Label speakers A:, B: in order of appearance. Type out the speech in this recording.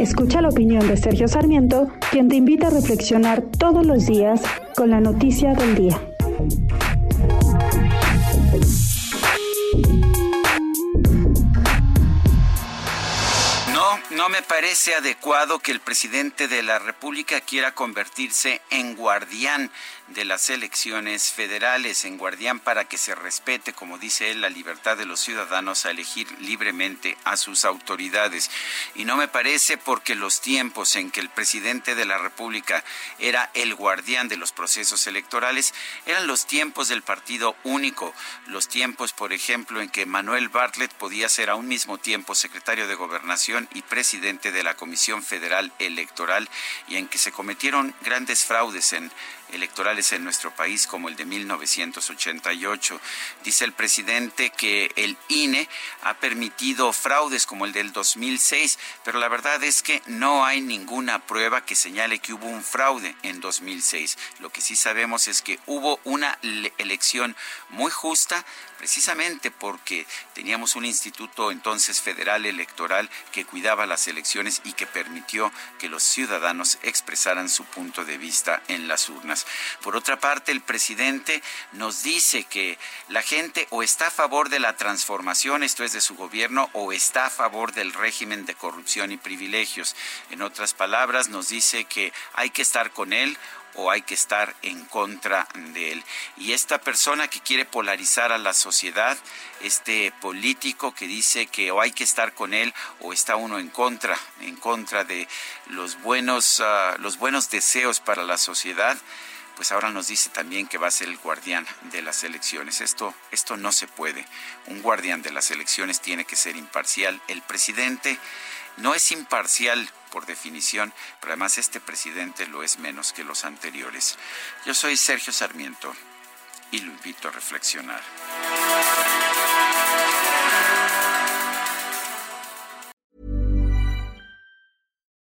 A: Escucha la opinión de Sergio Sarmiento, quien te invita a reflexionar todos los días con la noticia del día.
B: No me parece adecuado que el presidente de la República quiera convertirse en guardián de las elecciones federales, en guardián para que se respete, como dice él, la libertad de los ciudadanos a elegir libremente a sus autoridades. Y no me parece porque los tiempos en que el presidente de la República era el guardián de los procesos electorales eran los tiempos del partido único, los tiempos, por ejemplo, en que Manuel Bartlett podía ser a un mismo tiempo secretario de Gobernación y presidente de la Comisión Federal Electoral y en que se cometieron grandes fraudes en electorales en nuestro país como el de 1988. Dice el presidente que el INE ha permitido fraudes como el del 2006, pero la verdad es que no hay ninguna prueba que señale que hubo un fraude en 2006. Lo que sí sabemos es que hubo una elección muy justa, precisamente porque teníamos un instituto entonces federal electoral que cuidaba las elecciones y que permitió que los ciudadanos expresaran su punto de vista en las urnas. Por otra parte, el presidente nos dice que la gente o está a favor de la transformación, esto es de su gobierno, o está a favor del régimen de corrupción y privilegios. En otras palabras, nos dice que hay que estar con él o hay que estar en contra de él. Y esta persona que quiere polarizar a la sociedad, este político que dice que o hay que estar con él o está uno en contra, en contra de los buenos, ah, los buenos deseos para la sociedad, pues ahora nos dice también que va a ser el guardián de las elecciones. Esto, esto no se puede. Un guardián de las elecciones tiene que ser imparcial. El presidente no es imparcial por definición, pero además este presidente lo es menos que los anteriores. Yo soy Sergio Sarmiento y lo invito a reflexionar.